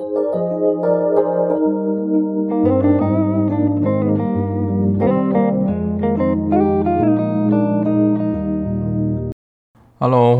Hello，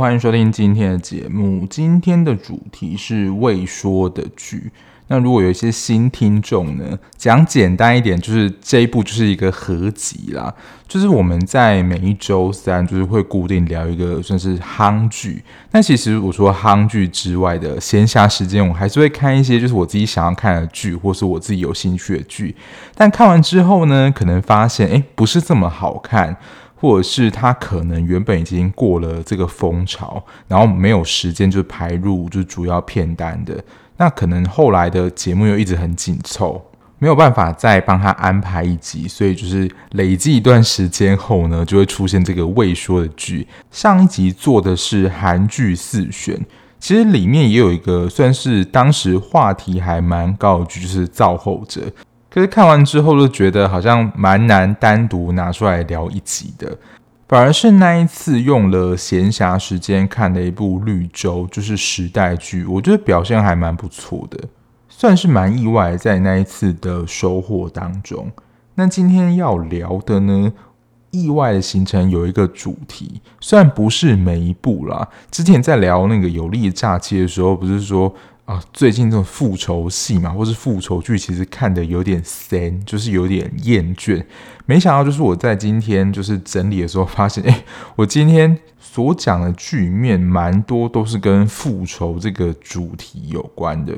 欢迎收听今天的节目。今天的主题是未说的剧。那如果有一些新听众呢，讲简单一点，就是这一部就是一个合集啦。就是我们在每一周三就是会固定聊一个算是夯剧。但其实我说夯剧之外的闲暇时间，我还是会看一些就是我自己想要看的剧，或是我自己有兴趣的剧。但看完之后呢，可能发现诶，不是这么好看。或者是他可能原本已经过了这个风潮，然后没有时间就排入就主要片单的，那可能后来的节目又一直很紧凑，没有办法再帮他安排一集，所以就是累计一段时间后呢，就会出现这个未说的剧。上一集做的是韩剧四选，其实里面也有一个算是当时话题还蛮高的剧，就是《造后者》。可是看完之后就觉得好像蛮难单独拿出来聊一集的，反而是那一次用了闲暇时间看的一部绿洲，就是时代剧，我觉得表现还蛮不错的，算是蛮意外在那一次的收获当中。那今天要聊的呢，意外的行程有一个主题，虽然不是每一部啦，之前在聊那个有利的诈欺的时候，不是说。啊，最近这种复仇戏嘛，或是复仇剧，其实看得有点闲，就是有点厌倦。没想到，就是我在今天就是整理的时候，发现，哎，我今天所讲的剧面蛮多都是跟复仇这个主题有关的。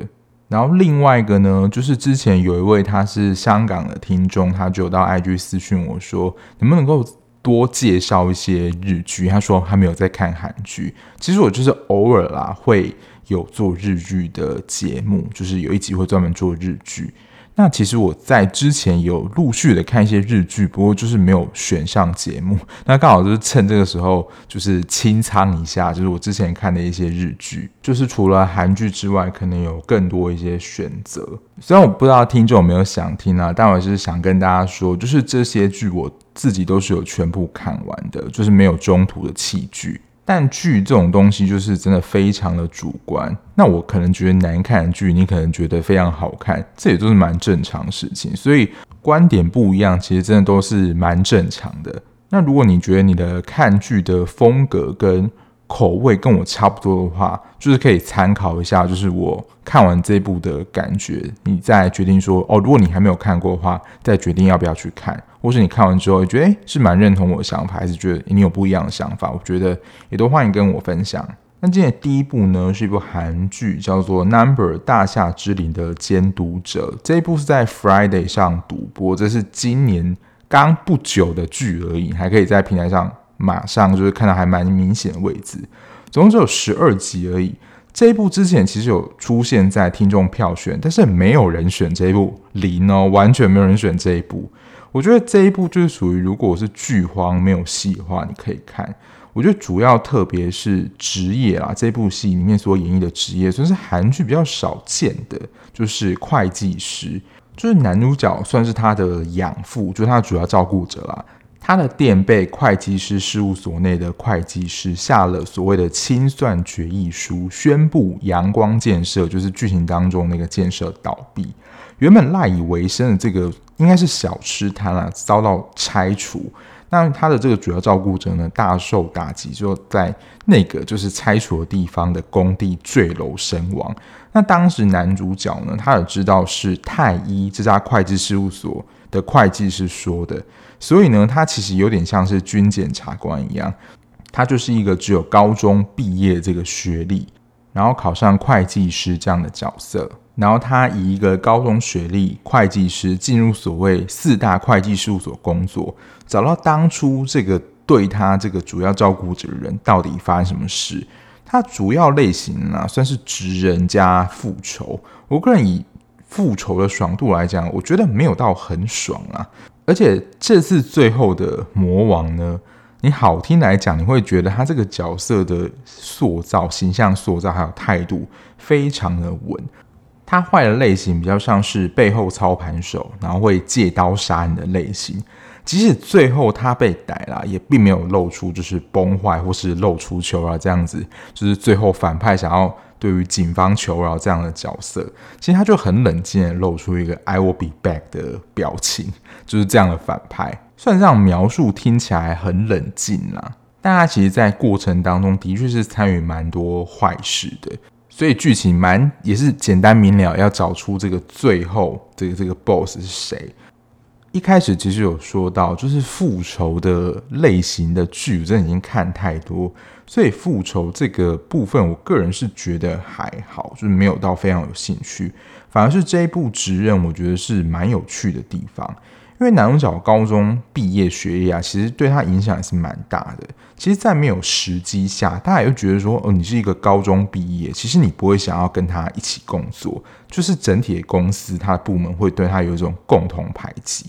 然后另外一个呢，就是之前有一位他是香港的听众，他就到 IG 私讯我说，能不能够多介绍一些日剧？他说他没有在看韩剧，其实我就是偶尔啦会。有做日剧的节目，就是有一集会专门做日剧。那其实我在之前有陆续的看一些日剧，不过就是没有选上节目。那刚好就是趁这个时候，就是清仓一下，就是我之前看的一些日剧，就是除了韩剧之外，可能有更多一些选择。虽然我不知道听众有没有想听啊，但我是想跟大家说，就是这些剧我自己都是有全部看完的，就是没有中途的弃剧。但剧这种东西就是真的非常的主观，那我可能觉得难看的剧，你可能觉得非常好看，这也都是蛮正常的事情。所以观点不一样，其实真的都是蛮正常的。那如果你觉得你的看剧的风格跟口味跟我差不多的话，就是可以参考一下，就是我看完这一部的感觉，你再决定说哦，如果你还没有看过的话，再决定要不要去看，或是你看完之后，你觉得诶是蛮认同我的想法，还是觉得你有不一样的想法，我觉得也都欢迎跟我分享。那今天的第一部呢，是一部韩剧，叫做《Number 大夏之灵的监督者》，这一部是在 Friday 上独播，这是今年刚不久的剧而已，还可以在平台上。马上就是看到还蛮明显的位置，总共只有十二集而已。这一部之前其实有出现在听众票选，但是没有人选这一部，零哦，完全没有人选这一部。我觉得这一部就是属于，如果是剧荒没有戏的话，你可以看。我觉得主要特别是职业啦，这部戏里面所演绎的职业，算是韩剧比较少见的，就是会计师，就是男主角算是他的养父，就是他的主要照顾者啦。他的店被会计师事务所内的会计师下了所谓的清算决议书，宣布阳光建设就是剧情当中那个建设倒闭。原本赖以为生的这个应该是小吃摊啊，遭到拆除。那他的这个主要照顾者呢，大受打击，就在那个就是拆除的地方的工地坠楼身亡。那当时男主角呢，他也知道是太一这家会计事务所的会计师说的。所以呢，他其实有点像是军检察官一样，他就是一个只有高中毕业这个学历，然后考上会计师这样的角色，然后他以一个高中学历会计师进入所谓四大会计事务所工作，找到当初这个对他这个主要照顾者的人到底发生什么事。他主要类型呢，算是职人加复仇。我个人以复仇的爽度来讲，我觉得没有到很爽啊。而且这次最后的魔王呢，你好听来讲，你会觉得他这个角色的塑造、形象塑造还有态度非常的稳。他坏的类型比较像是背后操盘手，然后会借刀杀人的类型。即使最后他被逮了，也并没有露出就是崩坏或是露出球啊这样子，就是最后反派想要对于警方求饶这样的角色，其实他就很冷静的露出一个 “I will be back” 的表情，就是这样的反派。虽然这样描述听起来很冷静啦，但他其实在过程当中的确是参与蛮多坏事的，所以剧情蛮也是简单明了，要找出这个最后这个这个 boss 是谁。一开始其实有说到，就是复仇的类型的剧，我真已经看太多，所以复仇这个部分，我个人是觉得还好，就是没有到非常有兴趣。反而是这一部《职刃》，我觉得是蛮有趣的地方。因为男主角高中毕业学业啊，其实对他影响也是蛮大的。其实，在没有时机下，大家也会觉得说，哦，你是一个高中毕业，其实你不会想要跟他一起工作，就是整体的公司，他的部门会对他有一种共同排挤。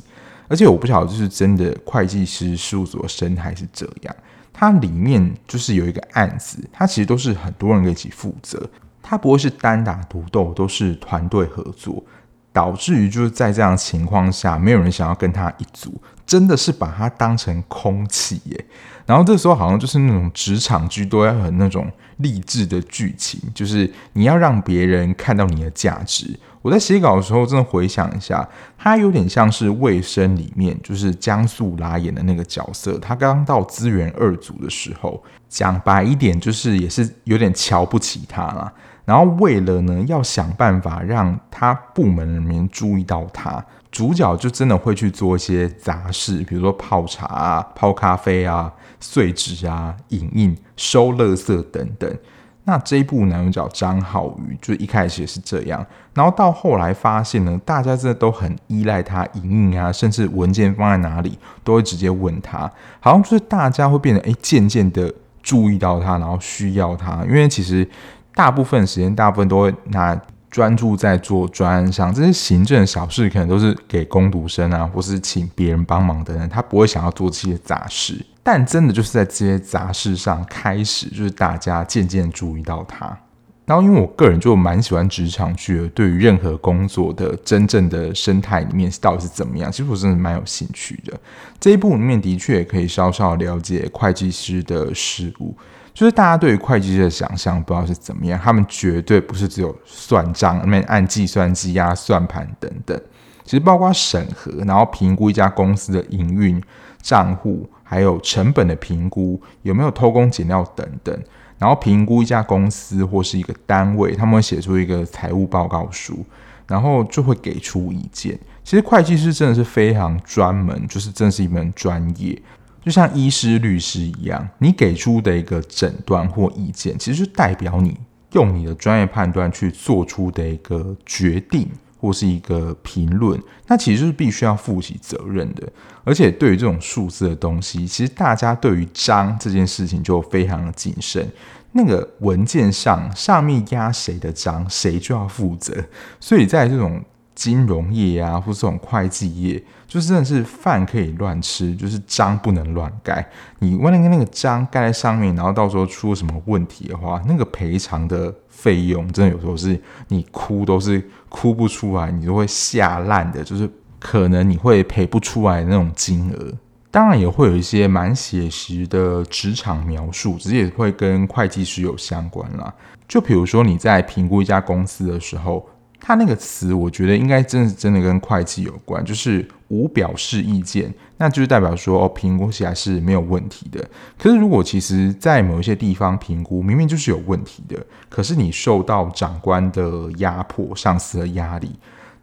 而且我不晓得，就是真的会计师事务所生态是这样，它里面就是有一个案子，它其实都是很多人一起负责，它不会是单打独斗，都是团队合作。导致于就是在这样的情况下，没有人想要跟他一组，真的是把他当成空气耶。然后这时候好像就是那种职场剧都要很那种励志的剧情，就是你要让别人看到你的价值。我在写稿的时候，真的回想一下，他有点像是卫生里面就是姜素拉演的那个角色。他刚到资源二组的时候，讲白一点，就是也是有点瞧不起他啦。然后为了呢，要想办法让他部门里面注意到他，主角就真的会去做一些杂事，比如说泡茶啊、泡咖啡啊、碎纸啊、影印、收垃圾等等。那这一部男主角张浩宇就一开始也是这样，然后到后来发现呢，大家真的都很依赖他影印啊，甚至文件放在哪里都会直接问他，好像就是大家会变得哎，渐渐的注意到他，然后需要他，因为其实。大部分时间，大部分都会拿专注在做专案上，这些行政小事可能都是给工读生啊，或是请别人帮忙的人，他不会想要做这些杂事。但真的就是在这些杂事上开始，就是大家渐渐注意到他。然后，因为我个人就蛮喜欢职场剧的，对于任何工作的真正的生态里面到底是怎么样，其实我真的蛮有兴趣的。这一部里面的确也可以稍稍了解会计师的事务。就是大家对于会计师的想象不知道是怎么样，他们绝对不是只有算账，那按计算机啊、算盘等等。其实包括审核，然后评估一家公司的营运账户，还有成本的评估，有没有偷工减料等等。然后评估一家公司或是一个单位，他们会写出一个财务报告书，然后就会给出意见。其实会计师真的是非常专门，就是真是一门专业。就像医师、律师一样，你给出的一个诊断或意见，其实是代表你用你的专业判断去做出的一个决定或是一个评论，那其实是必须要负起责任的。而且对于这种数字的东西，其实大家对于章这件事情就非常的谨慎。那个文件上上面压谁的章，谁就要负责。所以在这种金融业啊，或这种会计业，就是真的是饭可以乱吃，就是章不能乱盖。你万一那个章盖在上面，然后到时候出了什么问题的话，那个赔偿的费用，真的有时候是你哭都是哭不出来，你都会吓烂的，就是可能你会赔不出来的那种金额。当然也会有一些蛮写实的职场描述，只是也会跟会计师有相关啦。就比如说你在评估一家公司的时候。他那个词，我觉得应该真的真的跟会计有关，就是无表示意见，那就是代表说哦，评估起来是没有问题的。可是如果其实在某一些地方评估明明就是有问题的，可是你受到长官的压迫、上司的压力，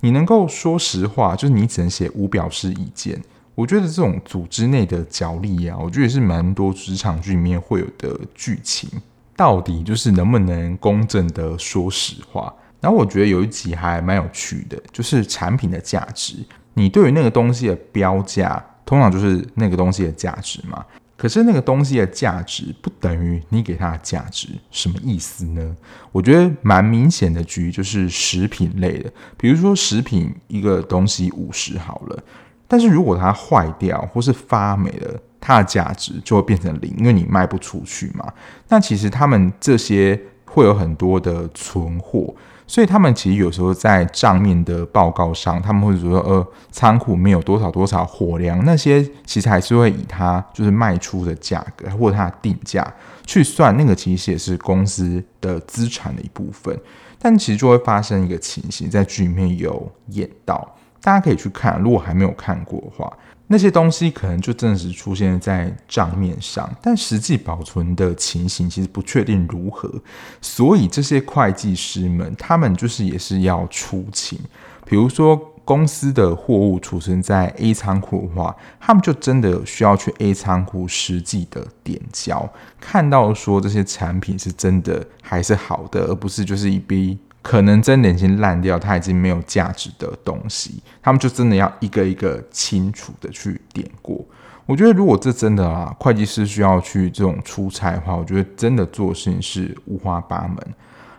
你能够说实话，就是你只能写无表示意见。我觉得这种组织内的角力啊，我觉得也是蛮多职场剧里面会有的剧情，到底就是能不能公正的说实话。然后我觉得有一集还蛮有趣的，就是产品的价值。你对于那个东西的标价，通常就是那个东西的价值嘛。可是那个东西的价值不等于你给它的价值，什么意思呢？我觉得蛮明显的局就是食品类的，比如说食品一个东西五十好了，但是如果它坏掉或是发霉了，它的价值就会变成零，因为你卖不出去嘛。那其实他们这些会有很多的存货。所以他们其实有时候在账面的报告上，他们会说，呃，仓库没有多少多少货量，那些其实还是会以它就是卖出的价格或者它的定价去算，那个其实也是公司的资产的一部分。但其实就会发生一个情形，在剧里面有演到，大家可以去看，如果还没有看过的话。那些东西可能就真的是出现在账面上，但实际保存的情形其实不确定如何，所以这些会计师们他们就是也是要出勤。比如说公司的货物储存在 A 仓库的话，他们就真的需要去 A 仓库实际的点交，看到说这些产品是真的还是好的，而不是就是一笔。可能真的已经烂掉，它已经没有价值的东西，他们就真的要一个一个清楚的去点过。我觉得如果这真的啊，会计师需要去这种出差的话，我觉得真的做事情是五花八门。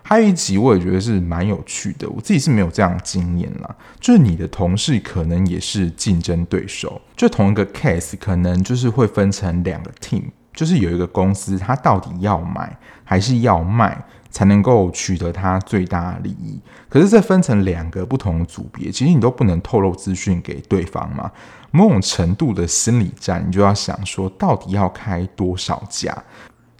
还有一集我也觉得是蛮有趣的，我自己是没有这样经验啦，就是你的同事可能也是竞争对手，就同一个 case 可能就是会分成两个 team，就是有一个公司它到底要买还是要卖。才能够取得它最大利益。可是这分成两个不同的组别，其实你都不能透露资讯给对方嘛。某种程度的心理战，你就要想说，到底要开多少价？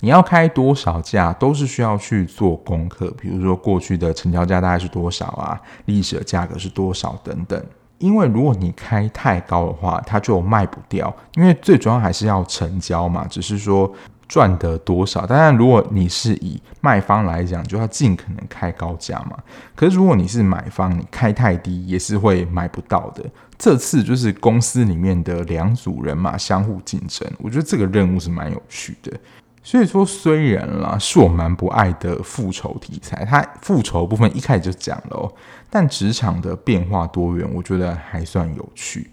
你要开多少价，都是需要去做功课。比如说过去的成交价大概是多少啊？历史的价格是多少等等。因为如果你开太高的话，它就卖不掉。因为最主要还是要成交嘛，只是说。赚得多少？当然，如果你是以卖方来讲，就要尽可能开高价嘛。可是如果你是买方，你开太低也是会买不到的。这次就是公司里面的两组人马相互竞争，我觉得这个任务是蛮有趣的。所以说，虽然啦是我蛮不爱的复仇题材，它复仇部分一开始就讲了哦，但职场的变化多元，我觉得还算有趣。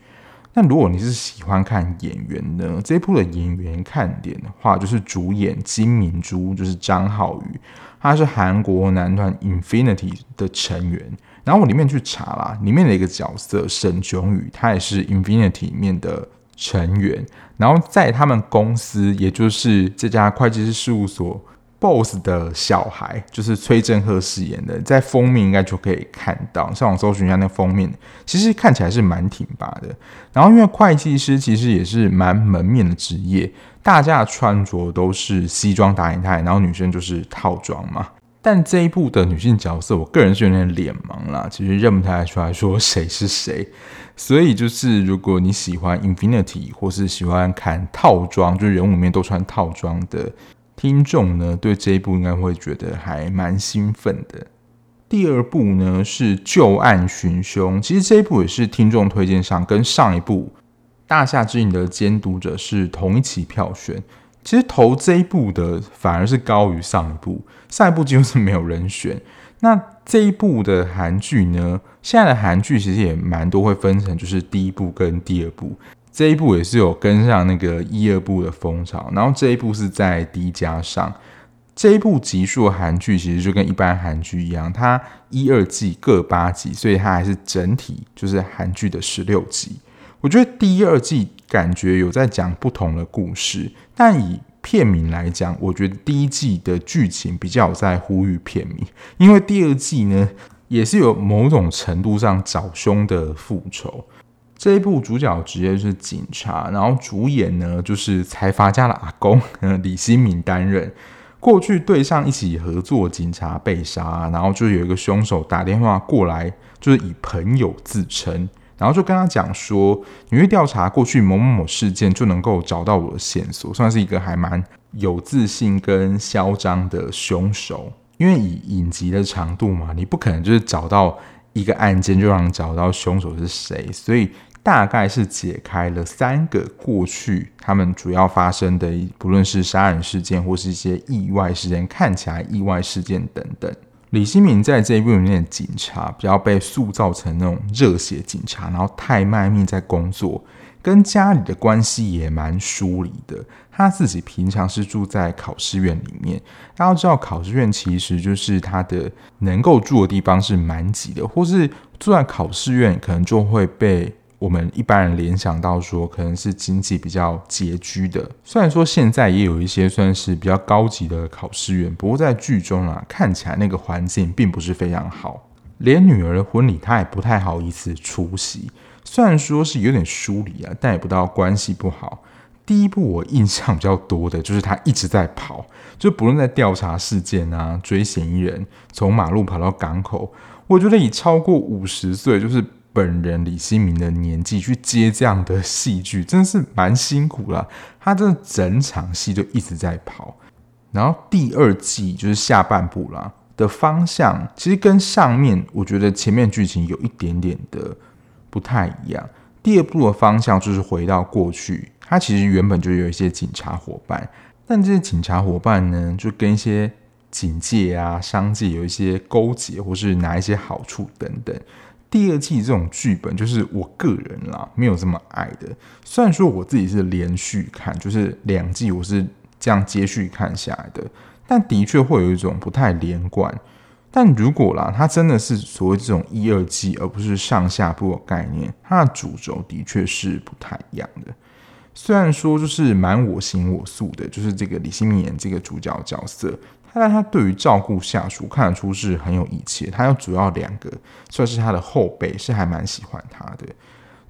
那如果你是喜欢看演员呢？这一部的演员看点的话，就是主演金明珠，就是张浩宇，他是韩国男团 Infinity 的成员。然后我里面去查啦，里面的一个角色沈炯宇，他也是 Infinity 里面的成员。然后在他们公司，也就是这家会计师事务所。BOSS 的小孩就是崔振赫饰演的，在封面应该就可以看到。上网搜寻一下那封面，其实看起来是蛮挺拔的。然后因为会计师其实也是蛮门面的职业，大家穿着都是西装打领带，然后女生就是套装嘛。但这一部的女性角色，我个人是有点脸盲啦，其实认不太出来说谁是谁。所以就是如果你喜欢 Infinity 或是喜欢看套装，就是人物里面都穿套装的。听众呢，对这一部应该会觉得还蛮兴奋的。第二部呢是《旧案寻凶》，其实这一部也是听众推荐上，跟上一部《大夏之影》的监督者是同一起票选。其实投这一部的反而是高于上一部，上一部几乎是没有人选。那这一部的韩剧呢，现在的韩剧其实也蛮多，会分成就是第一部跟第二部。这一部也是有跟上那个一二部的风潮，然后这一部是在 D 加上。这一部集数韩剧其实就跟一般韩剧一样，它一二季各八集，所以它还是整体就是韩剧的十六集。我觉得第一、二季感觉有在讲不同的故事，但以片名来讲，我觉得第一季的剧情比较在呼吁片名，因为第二季呢也是有某种程度上找凶的复仇。这一部主角职业是警察，然后主演呢就是财阀家的阿公李新民担任。过去对上一起合作，警察被杀，然后就有一个凶手打电话过来，就是以朋友自称，然后就跟他讲说，你去调查过去某某某事件，就能够找到我的线索，算是一个还蛮有自信跟嚣张的凶手。因为以影集的长度嘛，你不可能就是找到一个案件就让找到凶手是谁，所以。大概是解开了三个过去他们主要发生的，不论是杀人事件或是一些意外事件，看起来意外事件等等。李新民在这一部里面的警察，比较被塑造成那种热血警察，然后太卖命在工作，跟家里的关系也蛮疏离的。他自己平常是住在考试院里面，大家知道考试院其实就是他的能够住的地方是蛮挤的，或是住在考试院可能就会被。我们一般人联想到说，可能是经济比较拮据的。虽然说现在也有一些算是比较高级的考试院，不过在剧中啊，看起来那个环境并不是非常好。连女儿的婚礼他也不太好意思出席。虽然说是有点疏离啊，但也不到关系不好。第一部我印象比较多的就是他一直在跑，就不论在调查事件啊、追嫌疑人，从马路跑到港口。我觉得以超过五十岁，就是本人李新民的年纪去接这样的戏剧，真的是蛮辛苦了。他真的整场戏就一直在跑。然后第二季就是下半部啦的方向，其实跟上面我觉得前面剧情有一点点的不太一样。第二部的方向就是回到过去。他其实原本就有一些警察伙伴，但这些警察伙伴呢，就跟一些警界啊、商界有一些勾结，或是拿一些好处等等。第二季这种剧本，就是我个人啦，没有这么爱的。虽然说我自己是连续看，就是两季我是这样接续看下来的，但的确会有一种不太连贯。但如果啦，它真的是所谓这种一二季，而不是上下部的概念，它的主轴的确是不太一样的。虽然说就是蛮我行我素的，就是这个李新民演这个主角角色，但他对于照顾下属看得出是很有义气。他有主要两个算是他的后辈，是还蛮喜欢他的。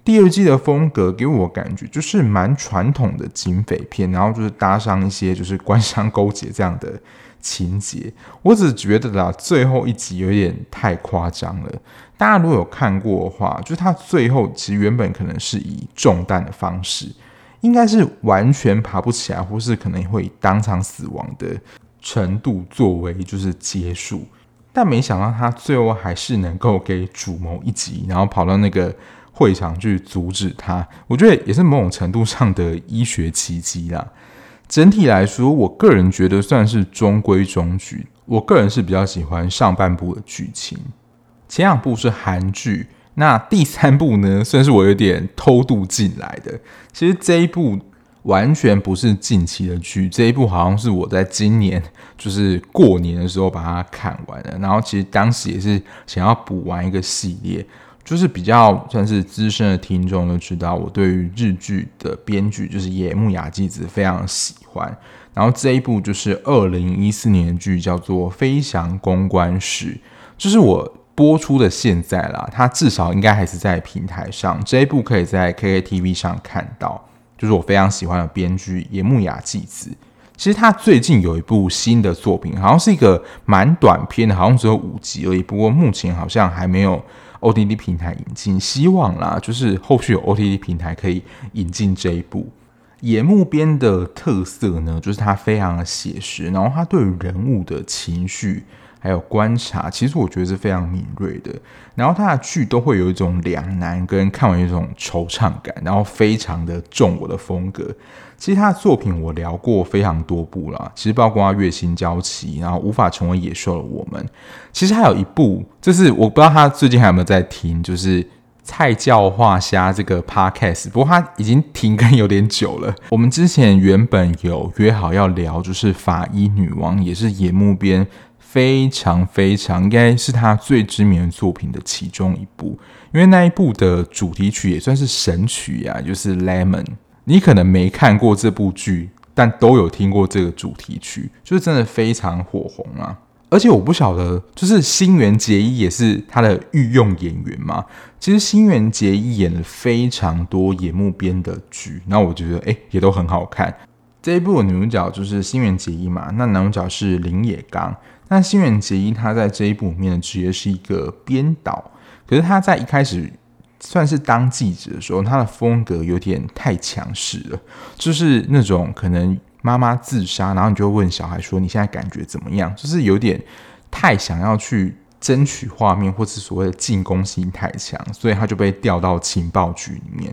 第二季的风格给我感觉就是蛮传统的警匪片，然后就是搭上一些就是官商勾结这样的情节。我只觉得啦，最后一集有点太夸张了。大家如果有看过的话，就是他最后其实原本可能是以中弹的方式。应该是完全爬不起来，或是可能会当场死亡的程度作为就是结束，但没想到他最后还是能够给主谋一击，然后跑到那个会场去阻止他。我觉得也是某种程度上的医学奇迹啦。整体来说，我个人觉得算是中规中矩。我个人是比较喜欢上半部的剧情，前两部是韩剧。那第三部呢，算是我有点偷渡进来的。其实这一部完全不是近期的剧，这一部好像是我在今年就是过年的时候把它看完了。然后其实当时也是想要补完一个系列，就是比较算是资深的听众都知道，我对于日剧的编剧就是野木雅纪子非常喜欢。然后这一部就是二零一四年的剧，叫做《飞翔公关室》，就是我。播出的现在啦，它至少应该还是在平台上。这一部可以在 KKTV 上看到，就是我非常喜欢的编剧野木雅纪子。其实他最近有一部新的作品，好像是一个蛮短篇的，好像只有五集而已。不过目前好像还没有 OTT 平台引进，希望啦，就是后续有 OTT 平台可以引进这一部。野木编的特色呢，就是他非常的写实，然后他对人物的情绪。还有观察，其实我觉得是非常敏锐的。然后他的剧都会有一种两难，跟看完一种惆怅感，然后非常的重我的风格。其实他的作品我聊过非常多部了，其实包括《月薪娇妻》，然后《无法成为野兽的我们》。其实还有一部，就是我不知道他最近还有没有在听，就是《菜鸟话虾》这个 podcast，不过他已经停更有点久了。我们之前原本有约好要聊，就是《法医女王》，也是野木编。非常非常，应该是他最知名的作品的其中一部，因为那一部的主题曲也算是神曲呀，就是《Lemon》。你可能没看过这部剧，但都有听过这个主题曲，就是真的非常火红啊！而且我不晓得，就是新垣结衣也是他的御用演员嘛。其实新垣结衣演了非常多野木编的剧，那我觉得哎，也都很好看。这一部的女主角就是新垣结衣嘛，那男主角是林野刚。那新垣结衣他在这一部里面的职业是一个编导，可是他在一开始算是当记者的时候，他的风格有点太强势了，就是那种可能妈妈自杀，然后你就问小孩说，你现在感觉怎么样？就是有点太想要去争取画面，或是所谓的进攻性太强，所以他就被调到情报局里面。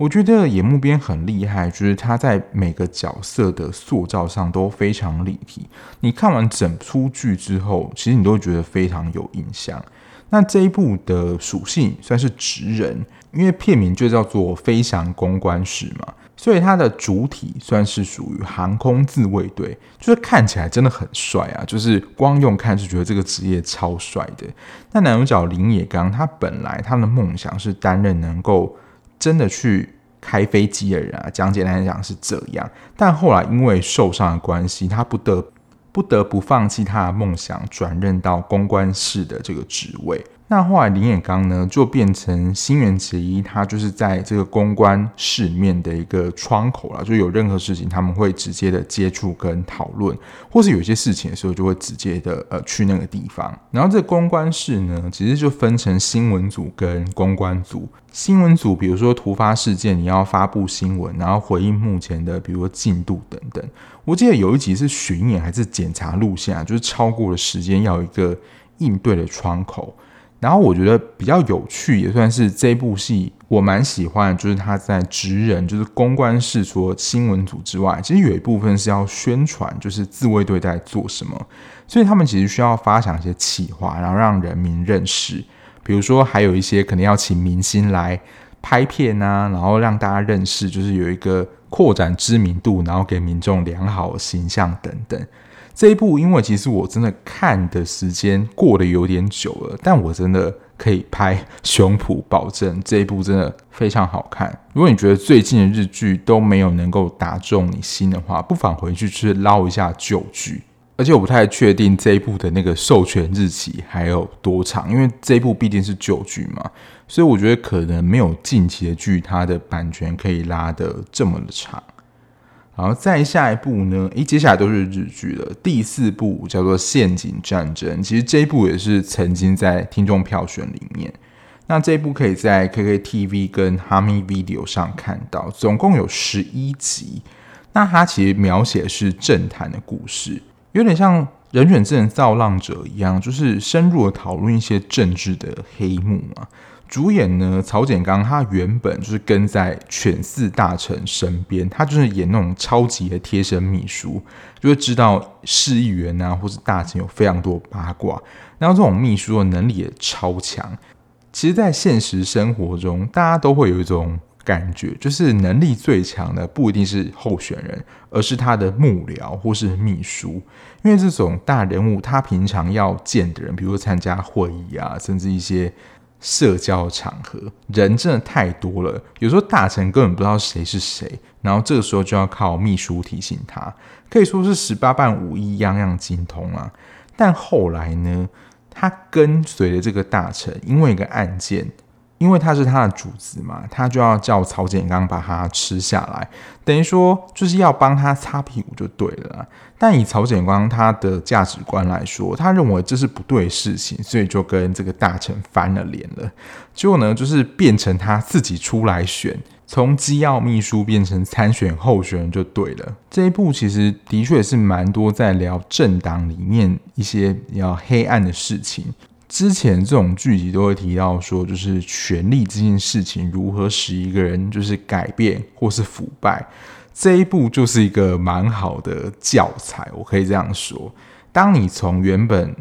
我觉得野木编很厉害，就是他在每个角色的塑造上都非常立体。你看完整出剧之后，其实你都会觉得非常有印象。那这一部的属性算是职人，因为片名就叫做《飞翔公关史》嘛，所以它的主体算是属于航空自卫队，就是看起来真的很帅啊，就是光用看就觉得这个职业超帅的。那男主角林野刚，他本来他的梦想是担任能够。真的去开飞机的人啊，讲简单来讲是这样，但后来因为受伤的关系，他不得不得不放弃他的梦想，转任到公关室的这个职位。那后来林衍刚呢，就变成新垣结衣，他就是在这个公关室面的一个窗口了，就有任何事情他们会直接的接触跟讨论，或是有些事情的时候就会直接的呃去那个地方。然后这个公关室呢，其实就分成新闻组跟公关组。新闻组，比如说突发事件，你要发布新闻，然后回应目前的比如说进度等等。我记得有一集是巡演还是检查路线啊，就是超过了时间要有一个应对的窗口。然后我觉得比较有趣，也算是这部戏我蛮喜欢，就是他在职人，就是公关室，除了新闻组之外，其实有一部分是要宣传，就是自卫队在做什么，所以他们其实需要发想一些企划，然后让人民认识。比如说，还有一些可能要请明星来拍片啊，然后让大家认识，就是有一个扩展知名度，然后给民众良好形象等等。这一部，因为其实我真的看的时间过得有点久了，但我真的可以拍胸脯保证，这一部真的非常好看。如果你觉得最近的日剧都没有能够打中你心的话，不妨回去去捞一下旧剧。而且我不太确定这一部的那个授权日期还有多长，因为这一部毕竟是旧剧嘛，所以我觉得可能没有近期的剧它的版权可以拉得这么的长。然后再下一部呢？诶，接下来都是日剧了。第四部叫做《陷阱战争》，其实这一部也是曾经在听众票选里面。那这一部可以在 KKTV 跟 Hami Video 上看到，总共有十一集。那它其实描写的是政坛的故事，有点像《人选之人造浪者》一样，就是深入的讨论一些政治的黑幕嘛。主演呢，曹简刚他原本就是跟在犬饲大臣身边，他就是演那种超级的贴身秘书，就会知道市议员啊或是大臣有非常多八卦，然后这种秘书的能力也超强。其实，在现实生活中，大家都会有一种感觉，就是能力最强的不一定是候选人，而是他的幕僚或是秘书，因为这种大人物他平常要见的人，比如说参加会议啊，甚至一些。社交场合人真的太多了，有时候大臣根本不知道谁是谁，然后这个时候就要靠秘书提醒他，可以说是十八般武艺样样精通啊。但后来呢，他跟随着这个大臣，因为一个案件。因为他是他的主子嘛，他就要叫曹简刚把他吃下来，等于说就是要帮他擦屁股就对了。但以曹简刚他的价值观来说，他认为这是不对的事情，所以就跟这个大臣翻了脸了。结果呢，就是变成他自己出来选，从机要秘书变成参选候选人就对了。这一部其实的确是蛮多在聊政党里面一些比较黑暗的事情。之前这种剧集都会提到说，就是权力这件事情如何使一个人就是改变或是腐败，这一部就是一个蛮好的教材，我可以这样说。当你从原本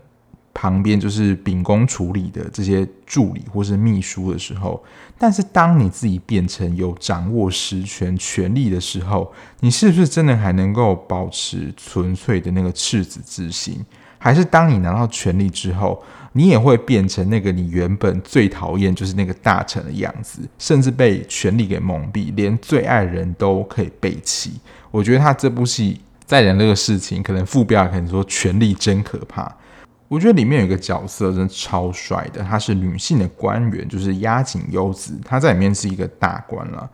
旁边就是秉公处理的这些助理或是秘书的时候，但是当你自己变成有掌握实权权力的时候，你是不是真的还能够保持纯粹的那个赤子之心？还是当你拿到权力之后，你也会变成那个你原本最讨厌，就是那个大臣的样子，甚至被权力给蒙蔽，连最爱人都可以背弃。我觉得他这部戏在讲这个事情，可能副标可能说“权力真可怕”。我觉得里面有一个角色真的超帅的，她是女性的官员，就是押井优子，她在里面是一个大官了。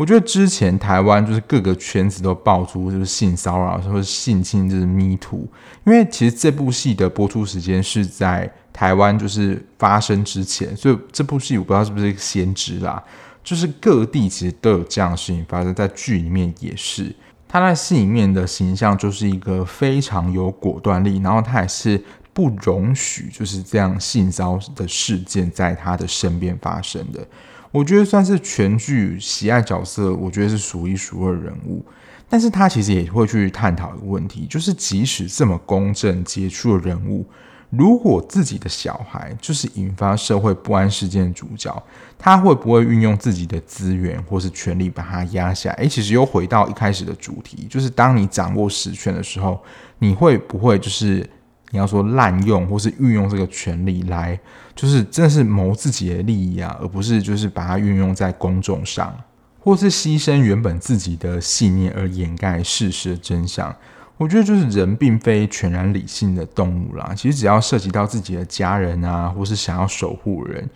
我觉得之前台湾就是各个圈子都爆出就是性骚扰或者性侵，就是迷途。因为其实这部戏的播出时间是在台湾就是发生之前，所以这部戏我不知道是不是先知啦。就是各地其实都有这样的事情发生，在剧里面也是。他在戏里面的形象就是一个非常有果断力，然后他也是不容许就是这样性骚扰的事件在他的身边发生的。我觉得算是全剧喜爱角色，我觉得是数一数二人物。但是他其实也会去探讨一个问题，就是即使这么公正杰出的人物，如果自己的小孩就是引发社会不安事件的主角，他会不会运用自己的资源或是权力把他压下？诶，其实又回到一开始的主题，就是当你掌握实权的时候，你会不会就是？你要说滥用或是运用这个权力来，就是真的是谋自己的利益啊，而不是就是把它运用在公众上，或是牺牲原本自己的信念而掩盖事实的真相。我觉得就是人并非全然理性的动物啦。其实只要涉及到自己的家人啊，或是想要守护人，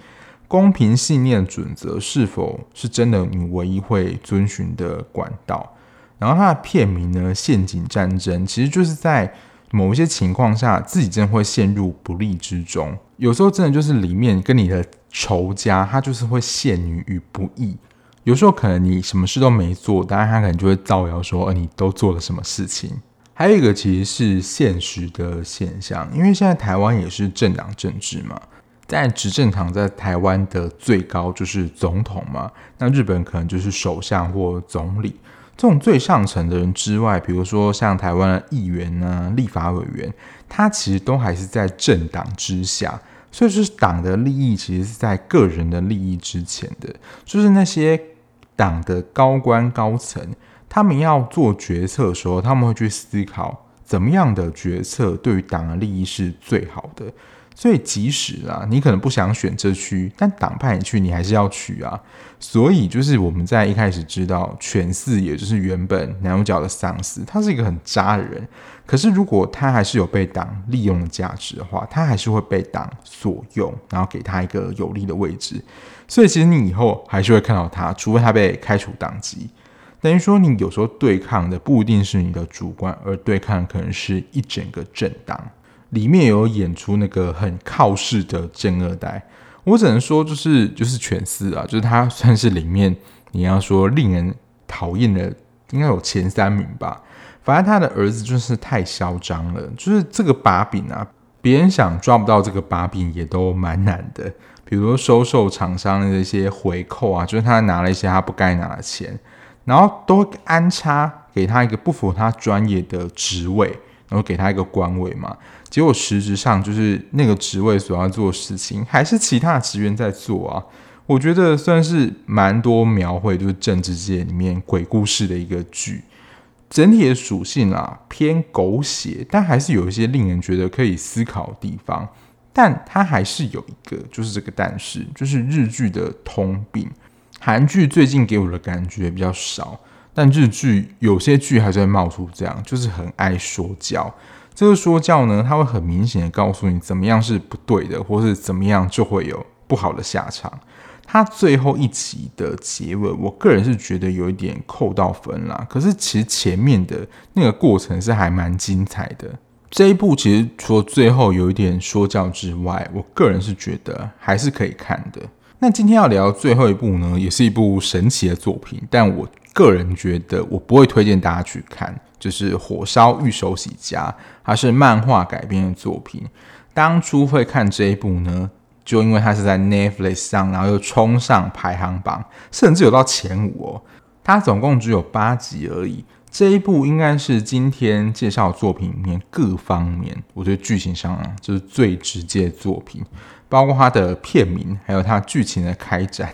公平信念准则是否是真的你唯一会遵循的管道？然后它的片名呢，《陷阱战争》，其实就是在某一些情况下，自己真的会陷入不利之中。有时候真的就是里面跟你的仇家，他就是会陷你于不义。有时候可能你什么事都没做，当然他可能就会造谣说，呃，你都做了什么事情。还有一个其实是现实的现象，因为现在台湾也是政党政治嘛，在执政党在台湾的最高就是总统嘛，那日本可能就是首相或总理。这种最上层的人之外，比如说像台湾的议员呢、立法委员，他其实都还是在政党之下，所以就是党的利益其实是在个人的利益之前的。就是那些党的高官高层，他们要做决策的时候，他们会去思考怎么样的决策对于党的利益是最好的。所以，即使啊，你可能不想选这区，但党派你去，你还是要去啊。所以，就是我们在一开始知道，犬饲，也就是原本男主角的上司，他是一个很渣的人。可是，如果他还是有被党利用的价值的话，他还是会被党所用，然后给他一个有利的位置。所以，其实你以后还是会看到他，除非他被开除党籍。等于说，你有时候对抗的不一定是你的主观，而对抗可能是一整个政党。里面有演出那个很靠势的政二代，我只能说就是就是犬饲啊，就是他算是里面你要说令人讨厌的，应该有前三名吧。反正他的儿子就是太嚣张了，就是这个把柄啊，别人想抓不到这个把柄也都蛮难的。比如说收受厂商的一些回扣啊，就是他拿了一些他不该拿的钱，然后都安插给他一个不符合他专业的职位。然后给他一个官位嘛，结果实质上就是那个职位所要做的事情，还是其他职员在做啊。我觉得算是蛮多描绘，就是政治界里面鬼故事的一个剧。整体的属性啊，偏狗血，但还是有一些令人觉得可以思考的地方。但它还是有一个，就是这个但是，就是日剧的通病。韩剧最近给我的感觉比较少。但日剧有些剧还是会冒出这样，就是很爱说教。这个说教呢，它会很明显的告诉你怎么样是不对的，或是怎么样就会有不好的下场。它最后一集的结尾，我个人是觉得有一点扣到分啦。可是其实前面的那个过程是还蛮精彩的。这一部其实除了最后有一点说教之外，我个人是觉得还是可以看的。那今天要聊最后一部呢，也是一部神奇的作品，但我。个人觉得我不会推荐大家去看，就是《火烧御手洗家》，它是漫画改编的作品。当初会看这一部呢，就因为它是在 Netflix 上，然后又冲上排行榜，甚至有到前五哦。它总共只有八集而已。这一部应该是今天介绍作品里面各方面，我觉得剧情上啊，就是最直接的作品，包括它的片名，还有它剧情的开展。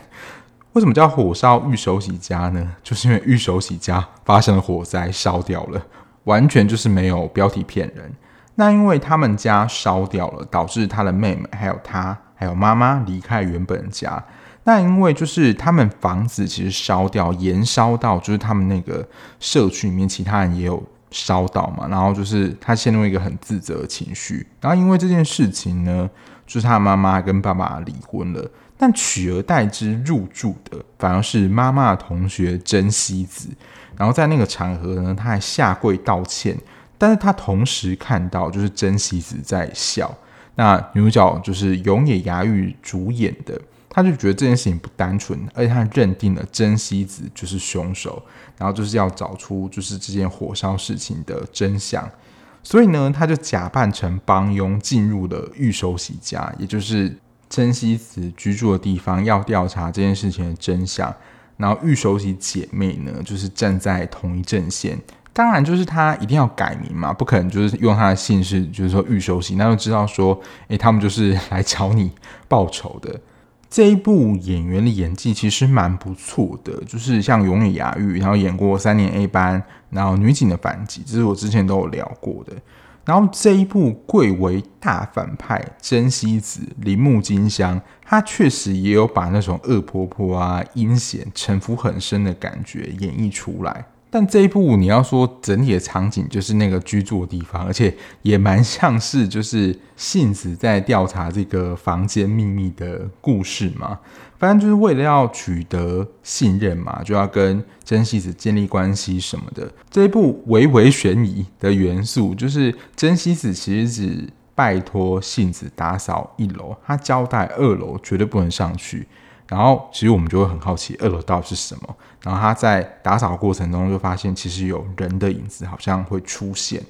为什么叫火烧玉手洗家呢？就是因为玉手洗家发生了火灾，烧掉了，完全就是没有标题骗人。那因为他们家烧掉了，导致他的妹妹还有他还有妈妈离开原本的家。那因为就是他们房子其实烧掉，延烧到就是他们那个社区里面其他人也有烧到嘛，然后就是他陷入一个很自责的情绪。然后因为这件事情呢，就是他妈妈跟爸爸离婚了。但取而代之入住的反而是妈妈的同学真希子，然后在那个场合呢，他还下跪道歉，但是他同时看到就是真希子在笑，那女主角就是永野芽郁主演的，他就觉得这件事情不单纯，而且他认定了真希子就是凶手，然后就是要找出就是这件火烧事情的真相，所以呢，他就假扮成帮佣进入了御手洗家，也就是。真希子居住的地方要调查这件事情的真相，然后御手洗姐妹呢，就是站在同一阵线。当然，就是他一定要改名嘛，不可能就是用他的姓氏，就是说御手洗，那就知道说，诶，他们就是来找你报仇的。这一部演员的演技其实蛮不错的，就是像永野芽郁，然后演过三年 A 班，然后女警的反击，这是我之前都有聊过的。然后这一部贵为大反派真希子铃木京香，她确实也有把那种恶婆婆啊、阴险、城府很深的感觉演绎出来。但这一部你要说整体的场景就是那个居住的地方，而且也蛮像是就是信子在调查这个房间秘密的故事嘛。反正就是为了要取得信任嘛，就要跟真希子建立关系什么的。这一部微微悬疑的元素，就是真希子其实只拜托信子打扫一楼，他交代二楼绝对不能上去。然后其实我们就会很好奇二楼到底是什么。然后他在打扫过程中就发现，其实有人的影子好像会出现。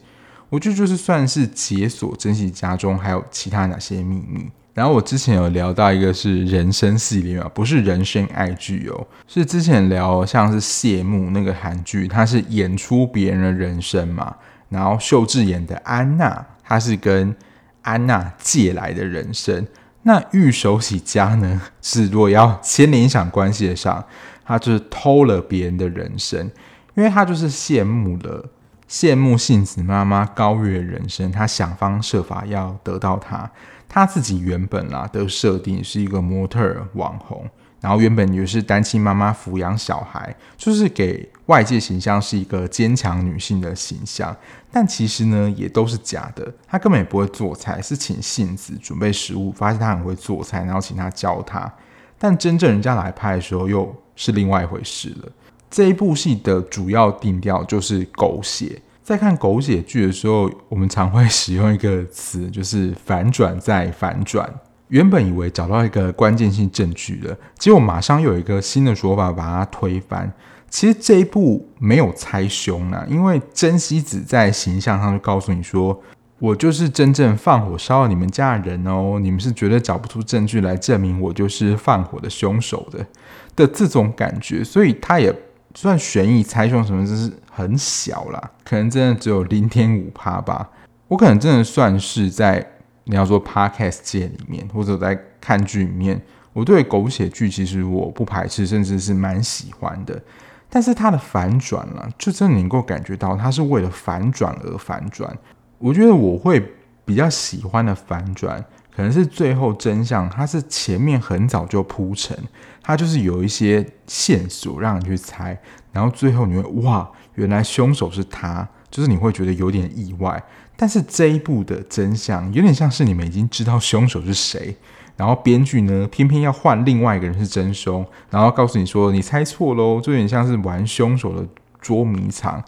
我觉得就是算是解锁真希家中还有其他哪些秘密。然后我之前有聊到一个是人生系列嘛，不是人生爱剧哦，是之前聊像是谢幕那个韩剧，它是演出别人的人生嘛。然后秀智演的安娜，她是跟安娜借来的人生。那玉手洗家呢，是如果要牵连想关系上，他就是偷了别人的人生，因为他就是羡慕了羡慕杏子妈妈高月人生，他想方设法要得到她。他自己原本啦的设定是一个模特儿网红，然后原本也是单亲妈妈抚养小孩，就是给外界形象是一个坚强女性的形象。但其实呢，也都是假的。他根本也不会做菜，是请信子准备食物，发现他很会做菜，然后请他教他。但真正人家来拍的时候，又是另外一回事了。这一部戏的主要定调就是狗血。在看狗血剧的时候，我们常会使用一个词，就是反转再反转。原本以为找到一个关键性证据了，结果马上又有一个新的说法把它推翻。其实这一部没有猜凶啊，因为真希子在形象上就告诉你说，我就是真正放火烧了你们家的人哦，你们是绝对找不出证据来证明我就是放火的凶手的的这种感觉，所以他也。算悬疑猜凶什么，就是很小啦，可能真的只有零点五趴吧。我可能真的算是在你要说 podcast 界里面，或者在看剧里面，我对狗血剧其实我不排斥，甚至是蛮喜欢的。但是它的反转啦，就真的能够感觉到它是为了反转而反转。我觉得我会比较喜欢的反转。可能是最后真相，它是前面很早就铺陈，它就是有一些线索让你去猜，然后最后你会哇，原来凶手是他，就是你会觉得有点意外。但是这一部的真相有点像是你们已经知道凶手是谁，然后编剧呢偏偏要换另外一个人是真凶，然后告诉你说你猜错喽，就有点像是玩凶手的捉迷藏。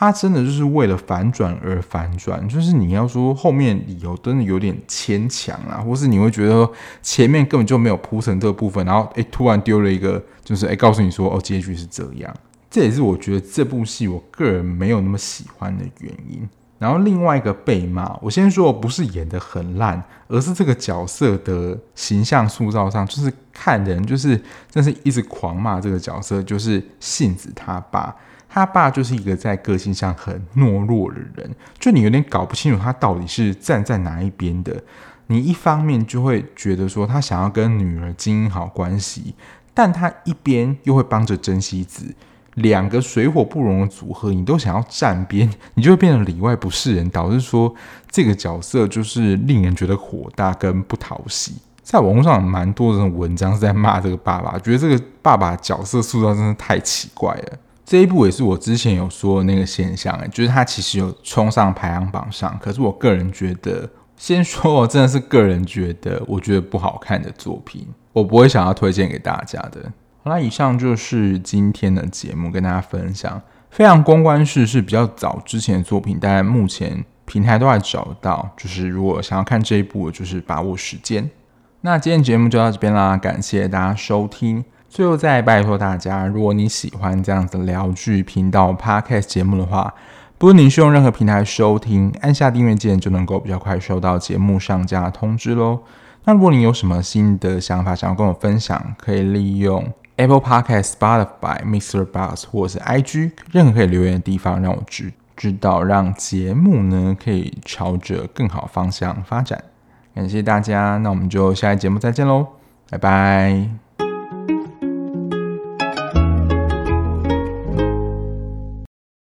他真的就是为了反转而反转，就是你要说后面理由真的有点牵强啊，或是你会觉得前面根本就没有铺成这部分，然后诶、突然丢了一个，就是诶、告诉你说哦结局是这样，这也是我觉得这部戏我个人没有那么喜欢的原因。然后另外一个被骂，我先说不是演得很烂，而是这个角色的形象塑造上，就是看人就是真是一直狂骂这个角色，就是信子他爸。他爸就是一个在个性上很懦弱的人，就你有点搞不清楚他到底是站在哪一边的。你一方面就会觉得说他想要跟女儿经营好关系，但他一边又会帮着真希子，两个水火不容的组合，你都想要站边，你就会变得里外不是人，导致说这个角色就是令人觉得火大跟不讨喜。在网络上蛮多这种文章是在骂这个爸爸，觉得这个爸爸角色塑造真的太奇怪了。这一部也是我之前有说的那个现象，哎，就是它其实有冲上排行榜上，可是我个人觉得，先说我真的是个人觉得，我觉得不好看的作品，我不会想要推荐给大家的。好啦，以上就是今天的节目，跟大家分享。非常公关式是比较早之前的作品，但目前平台都还找到。就是如果想要看这一部，就是把握时间。那今天节目就到这边啦，感谢大家收听。最后再拜托大家，如果你喜欢这样子聊剧频道 Podcast 节目的话，不论你是用任何平台收听，按下订阅键就能够比较快收到节目上架通知喽。那如果你有什么新的想法想要跟我分享，可以利用 Apple Podcast、Spotify、MixerBox 或者是 IG 任何可以留言的地方，让我知知道，让节目呢可以朝着更好方向发展。感谢大家，那我们就下一节目再见喽，拜拜。